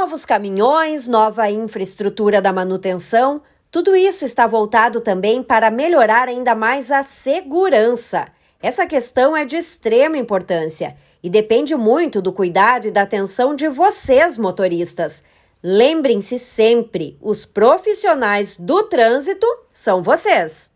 Novos caminhões, nova infraestrutura da manutenção, tudo isso está voltado também para melhorar ainda mais a segurança. Essa questão é de extrema importância e depende muito do cuidado e da atenção de vocês, motoristas. Lembrem-se sempre: os profissionais do trânsito são vocês.